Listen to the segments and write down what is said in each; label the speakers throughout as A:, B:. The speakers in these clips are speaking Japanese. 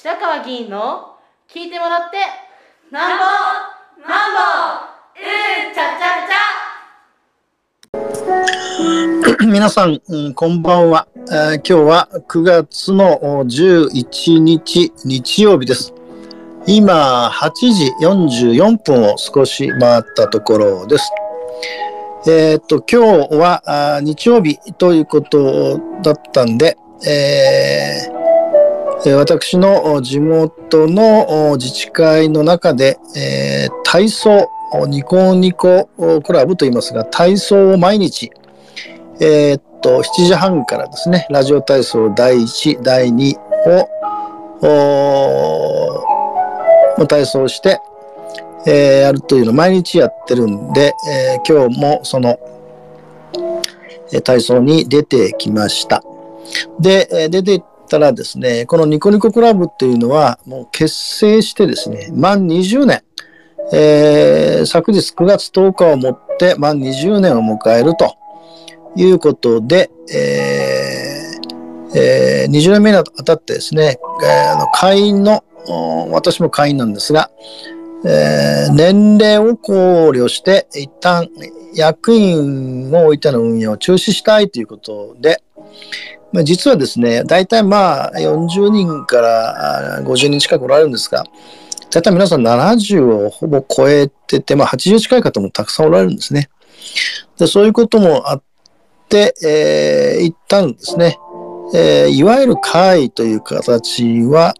A: 白川議員の聞いてもらってなんぼなんぼうんちゃちゃ
B: ちゃ。皆さん、こんばんは、えー、今日は9月の11日日曜日です。今8時44分を少し回ったところです。えー、っと今日は日曜日ということだったんで、えー私の地元の自治会の中で、えー、体操、ニコニコクラブと言いますが、体操を毎日、えー、っと、7時半からですね、ラジオ体操第1、第2を、体操して、えー、やるというのを毎日やってるんで、えー、今日もその、体操に出てきました。で、出てたらですね、このニコニコクラブっていうのは、もう結成してですね、満20年、えー、昨日9月10日をもって満20年を迎えるということで、えーえー、20年目にあたってですね、えー、会員の、私も会員なんですが、えー、年齢を考慮して一旦役員を置いての運用を中止したいということで、まあ、実はですね、大体まあ40人から50人近くおられるんですが、大体皆さん70をほぼ超えてて、まあ80近い方もたくさんおられるんですね。でそういうこともあって、えー、一旦ですね、えー、いわゆる会という形は、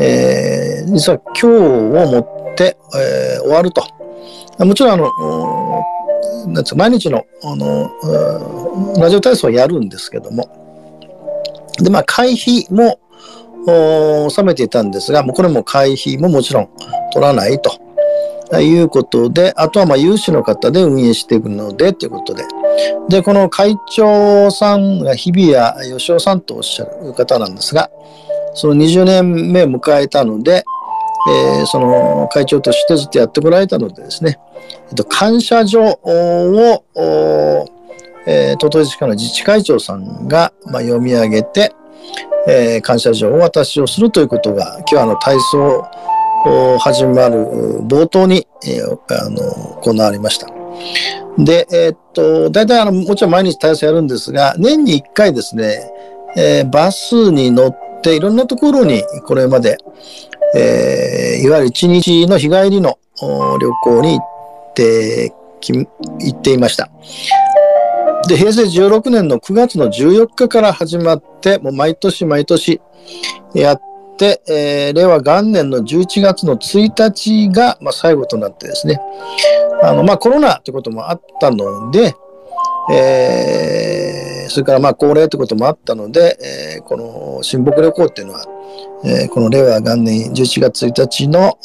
B: えー、実は今日をもって、えー、終わると。もちろんあの、なん毎日のあのラジオ体操をやるんですけども、で、まあ、会費も納めていたんですが、もうこれも会費ももちろん取らないと。いうことで、あとはまあ有志の方で運営していくのでということで。で、この会長さんが日比谷義雄さんとおっしゃる方なんですが、その20年目を迎えたので、えー、その会長としてずっとやってこられたのでですね、えっと、感謝状を、えー、鳥取市の自治会長さんが、まあ、読み上げて、えー、感謝状をお渡しをするということが、今日あの体操を始まる冒頭に、えー、あの行われました。で、えー、っと、大体あの、もちろん毎日体操やるんですが、年に1回ですね、えー、バスに乗っていろんなところにこれまで、えー、いわゆる1日の日帰りの旅行に行ってき行っていました。で、平成16年の9月の14日から始まって、もう毎年毎年やって、えー、令和元年の11月の1日が、まあ、最後となってですね、あの、まあ、コロナということもあったので、えー、それからまあ高齢ということもあったので、えー、この親睦旅行っていうのは、えー、この令和元年11月1日の、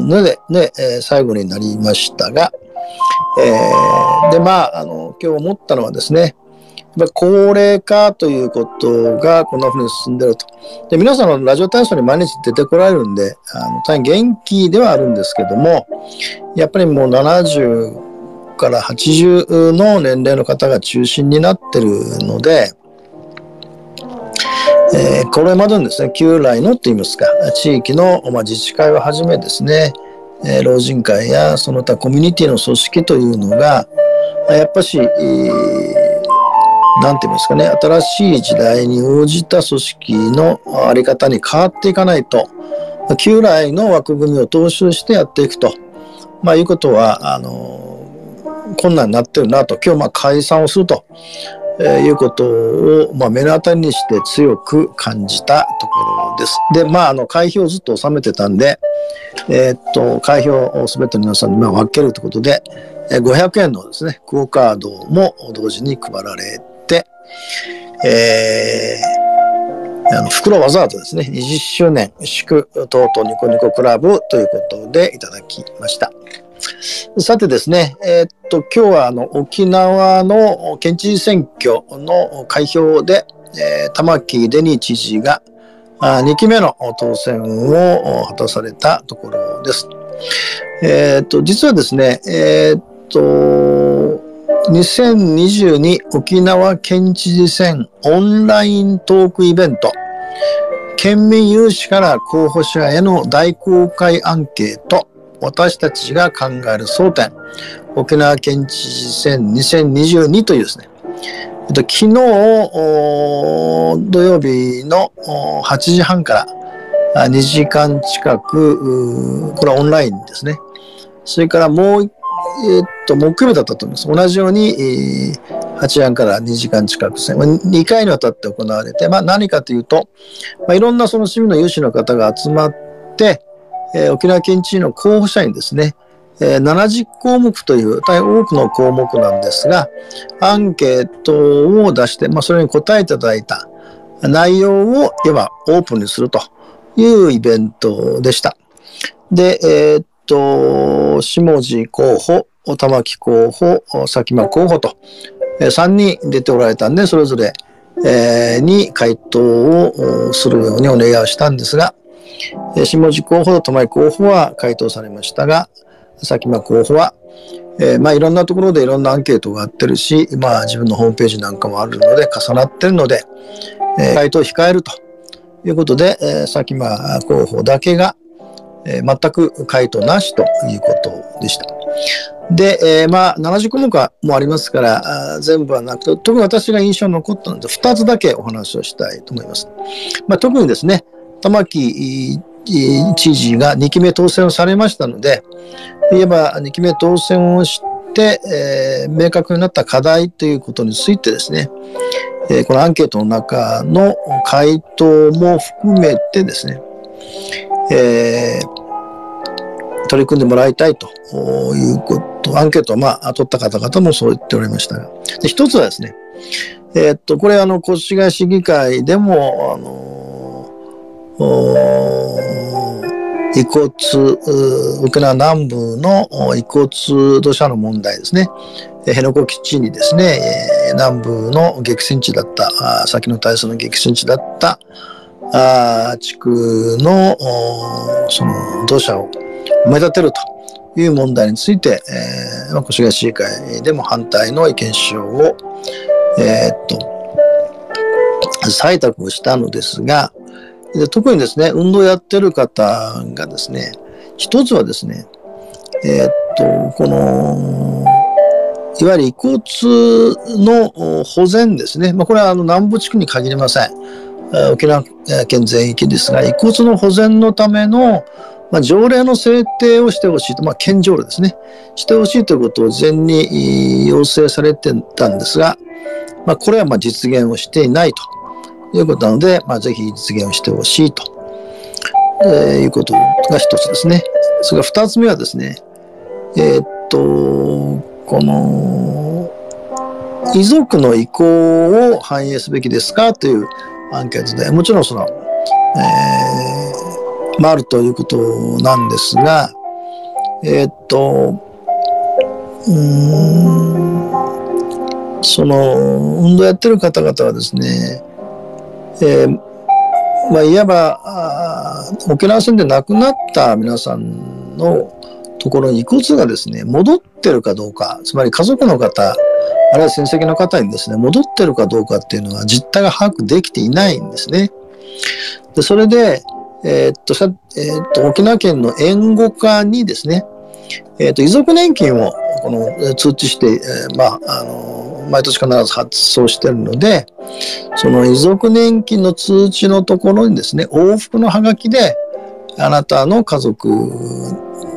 B: ので、ね、最後になりましたが、えー、で、まあ、あの、今日思ったのはですね、やっぱ高齢化ということがこんな風に進んでると。で、皆さんのラジオ体操に毎日出てこられるんで、あの大変元気ではあるんですけども、やっぱりもう70から80の年齢の方が中心になってるので、えー、これまでのですね、旧来のと言いますか、地域の、まあ、自治会をはじめですね、え老人会やその他コミュニティの組織というのが、やっぱし、何て言いますかね、新しい時代に応じた組織のあり方に変わっていかないと、旧来の枠組みを踏襲してやっていくと、まあ、いうことは、あの、困難になってるなと、今日まあ解散をすると、えー、いうことを、まあ、目の当たりにして強く感じたところです。で、まあ、あの、会費をずっと納めてたんで、えー、っと、会費を全ての皆さんにまあ分けるということで、500円のですね、クオカードも同時に配られて、えー、あの、袋わざわざですね、20周年祝とうとうニコニコクラブということでいただきました。さてですね、えー、っと、今日はあの沖縄の県知事選挙の開票で、えー、玉城デニー知事があ2期目の当選を果たされたところです。えー、っと、実はですね、えー、っと、2022沖縄県知事選オンライントークイベント県民有志から候補者への大公開アンケート、私たちが考える争点、沖縄県知事選2022というですね、えっと、昨日、土曜日の8時半から2時間近く、これはオンラインですね。それからもう、えっと、木曜日だったと思います。同じように、8時半から2時間近くですね、2回にわたって行われて、まあ、何かというと、まあ、いろんなその市民の有志の方が集まって、えー、沖縄県知事の候補者にですね、えー、70項目という大変多くの項目なんですが、アンケートを出して、まあ、それに答えていただいた内容を、いわばオープンにするというイベントでした。で、えー、っと、下地候補、玉木候補、佐喜間候補と、えー、3人出ておられたんで、それぞれ、えー、に回答をするようにお願いしたんですが、下地候補と玉木候補は回答されましたが、佐喜間候補は、えー、まあいろんなところでいろんなアンケートがあってるし、まあ自分のホームページなんかもあるので重なってるので、えー、回答を控えるということで、えー、佐喜間候補だけが、えー、全く回答なしということでした。で、えー、まあ70項目もありますから全部はなくて、特に私が印象に残ったので2つだけお話をしたいと思います。まあ、特にですね、玉城知事が2期目当選をされましたので、いえば2期目当選をして、えー、明確になった課題ということについてですね、えー、このアンケートの中の回答も含めてですね、えー、取り組んでもらいたいということ、アンケートをまあ取った方々もそう言っておりましたが、で一つはですね、えー、っと、これあの、越谷市議会でも、あの、遺骨、沖縄南部の遺骨土砂の問題ですね。辺野古基地にですね、南部の激戦地だった、先の体操の激戦地だった地区のその土砂を埋め立てるという問題について、えー、越谷市議会でも反対の意見書を、えー、っと、採択をしたのですが、で特にですね、運動やってる方がですね、一つはですね、えー、っと、この、いわゆる遺骨の保全ですね。まあ、これはあの南部地区に限りません。沖縄県全域ですが、遺骨の保全のための、まあ、条例の制定をしてほしいと、まあ、県条例ですね。してほしいということを前に要請されてたんですが、まあ、これはまあ実現をしていないと。いうことなので、まあ、ぜひ実現をしてほしいと、えー、いうことが一つですね。それから二つ目はですね、えー、っと、この、遺族の意向を反映すべきですか？というアンケートで、もちろんその、えー、まあ、るということなんですが、えー、っと、うん、その、運動やってる方々はですね、えー、まあ、いわば沖縄戦で亡くなった皆さんのところに遺骨がですね、戻ってるかどうか、つまり家族の方、あるいは親戚の方にですね、戻ってるかどうかっていうのは実態が把握できていないんですね。でそれで、えー、っと、えー、っと、沖縄県の援護課にですね、えっと、遺族年金をこの通知して、えー、まあ、あの毎年必ず発送してるので、その遺族年金の通知のところにですね、往復のハガキで、あなたの家族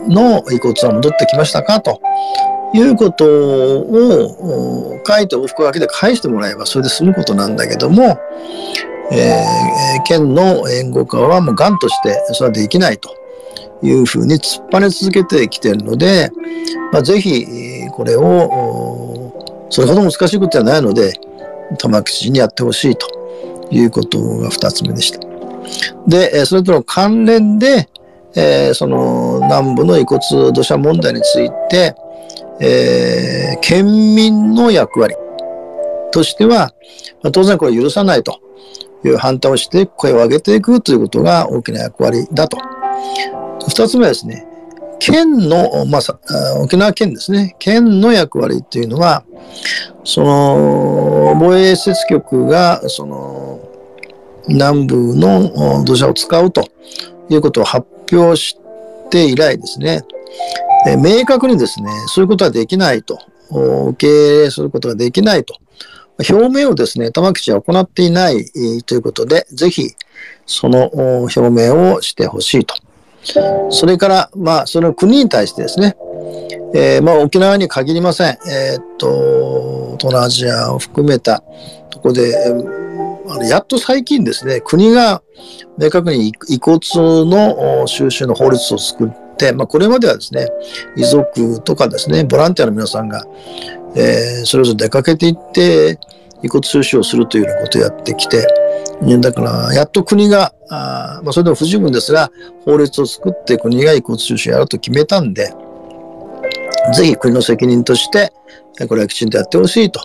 B: の遺骨は戻ってきましたか？ということを書いて往復書きで返してもらえばそれで済むことなんだけども、えー、県の援護課はもう癌としてそれはできないと。いうふうに突っ張ね続けてきているので、まあ、ぜひこれをそれほど難しいことではないので、玉城知事にやってほしいということが二つ目でした。で、それとの関連で、えー、その南部の遺骨土砂問題について、えー、県民の役割としては、まあ、当然これ許さないという反対をして声を上げていくということが大きな役割だと。二つ目はですね、県の、まあ、沖縄県ですね、県の役割っていうのは、その、防衛施設局が、その、南部の土砂を使うということを発表して以来ですね、え明確にですね、そういうことはできないと、受け入れすることができないと、表明をですね、玉吉は行っていないということで、ぜひその表明をしてほしいと。それから、まあ、その国に対してですね、えー、まあ、沖縄に限りません。えー、っと、東南アジアを含めたとこで、あのやっと最近ですね、国が明確に遺骨の収集の法律を作って、まあ、これまではですね、遺族とかですね、ボランティアの皆さんが、えー、それぞれ出かけていって、遺骨収集をするというようなことをやってきて、だから、やっと国が、あまあ、それでも不十分ですが、法律を作って国が遺骨収集やると決めたんで、ぜひ国の責任として、これはきちんとやってほしいと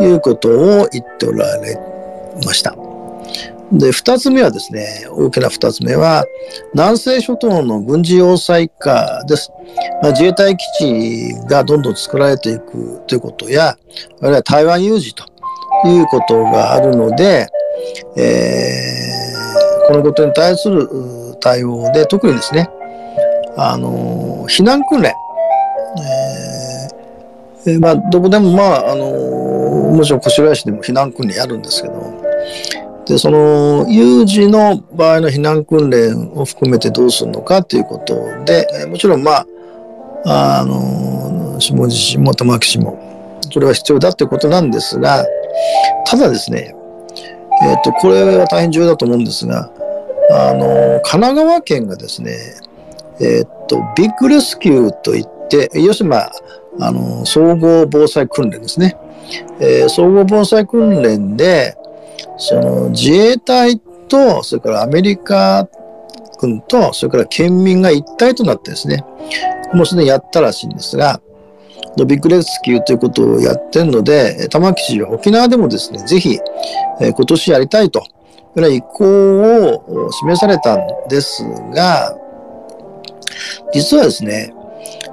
B: いうことを言っておられました。で、二つ目はですね、大きな二つ目は、南西諸島の軍事要塞化です。まあ、自衛隊基地がどんどん作られていくということや、あるいは台湾有事ということがあるので、えー、このことに対する対応で、特にですね、あの、避難訓練、えー、まあ、どこでも、まあ、あの、もちろん越谷市でも避難訓練やるんですけど、で、その、有事の場合の避難訓練を含めてどうするのかということで、えもちろん、まあ、あの、下地市も玉木市も、それは必要だということなんですが、ただですね、えっ、ー、と、これは大変重要だと思うんですが、あの、神奈川県がですね、えっ、ー、と、ビッグレスキューといって、要するに、まあ、あの、総合防災訓練ですね。えー、総合防災訓練で、その自衛隊と、それからアメリカ軍と、それから県民が一体となってですね、もうすでにやったらしいんですが、ビッグレスキューということをやってるので、玉城は沖縄でもですね、ぜひ、え、今年やりたいというような意向を示されたんですが、実はですね、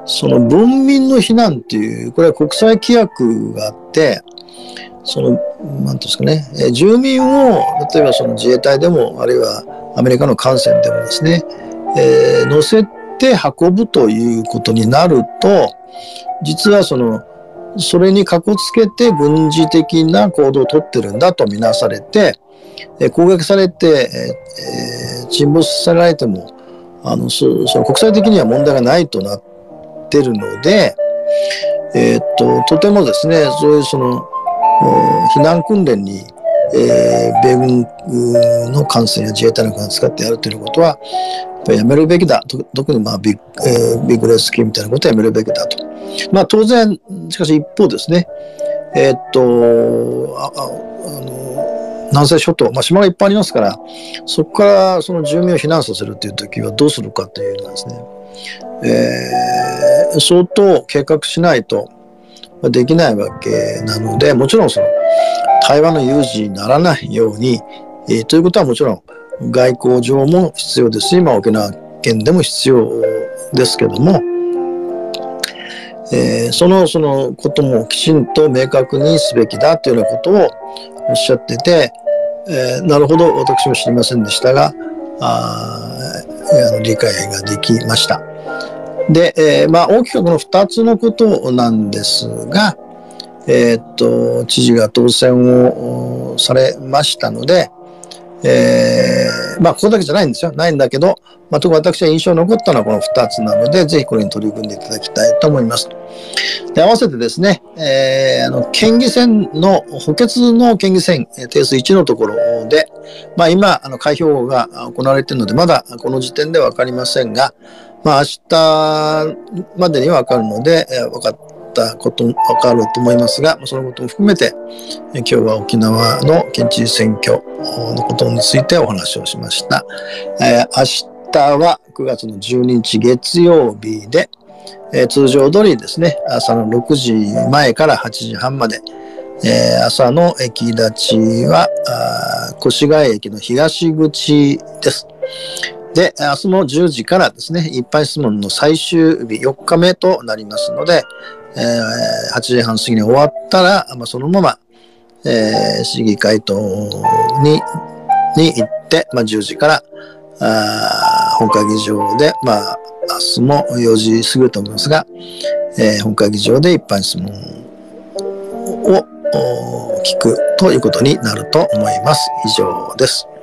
B: その文民の避難っていう、これは国際規約があって、その、なんですかね、え住民を、例えばその自衛隊でも、あるいはアメリカの艦船でもですね、えー、乗せて運ぶということになると、実はその、それにかこつけて軍事的な行動をとってるんだとみなされて、え攻撃されて、えー、沈没されても、あのそその国際的には問題がないとなってるので、えー、っと、とてもですね、そういうその、避難訓練に、えー、米軍の艦船や自衛隊の艦船を使ってやるということは、やめるべきだ。特にまあビッ,、えー、ビッグレースキーみたいなことはやめるべきだと。まあ当然、しかし一方ですね、えー、っと、ああの南西諸島、まあ、島がいっぱいありますから、そこからその住民を避難させるという時はどうするかというのはですね、えー、相当計画しないと、できないわけなので、もちろんその対話の有事にならないように、えー、ということはもちろん外交上も必要ですし、まあ、沖縄県でも必要ですけども、えー、そのそのこともきちんと明確にすべきだというようなことをおっしゃってて、えー、なるほど私も知りませんでしたがああの理解ができました。で、えー、まあ、大きくこの2つのことなんですが、え、っと、知事が当選をされましたので、えー、まあ、ここだけじゃないんですよ。ないんだけど、まあ、特に私は印象に残ったのはこの2つなので、ぜひこれに取り組んでいただきたいと思います。で、合わせてですね、えー、あの、県議選の、補欠の県議選定数1のところで、まあ、今、あの、開票が行われているので、まだこの時点ではわかりませんが、まあ、明日までにはわかるので、えー、かったこと、わかると思いますが、そのことも含めて、今日は沖縄の県知事選挙のことについてお話をしました。えー、明日は9月の12日月曜日で、えー、通常通りですね、朝の6時前から8時半まで、えー、朝の駅立ちは、越谷駅の東口です。で、明日の10時からですね、一般質問の最終日4日目となりますので、えー、8時半過ぎに終わったら、まあ、そのまま、えー、市議会等にに行って、まあ、10時から、あ本会議場で、まあ、明日も4時過ぎると思いますが、えー本会議場で一般質問を聞くということになると思います。以上です。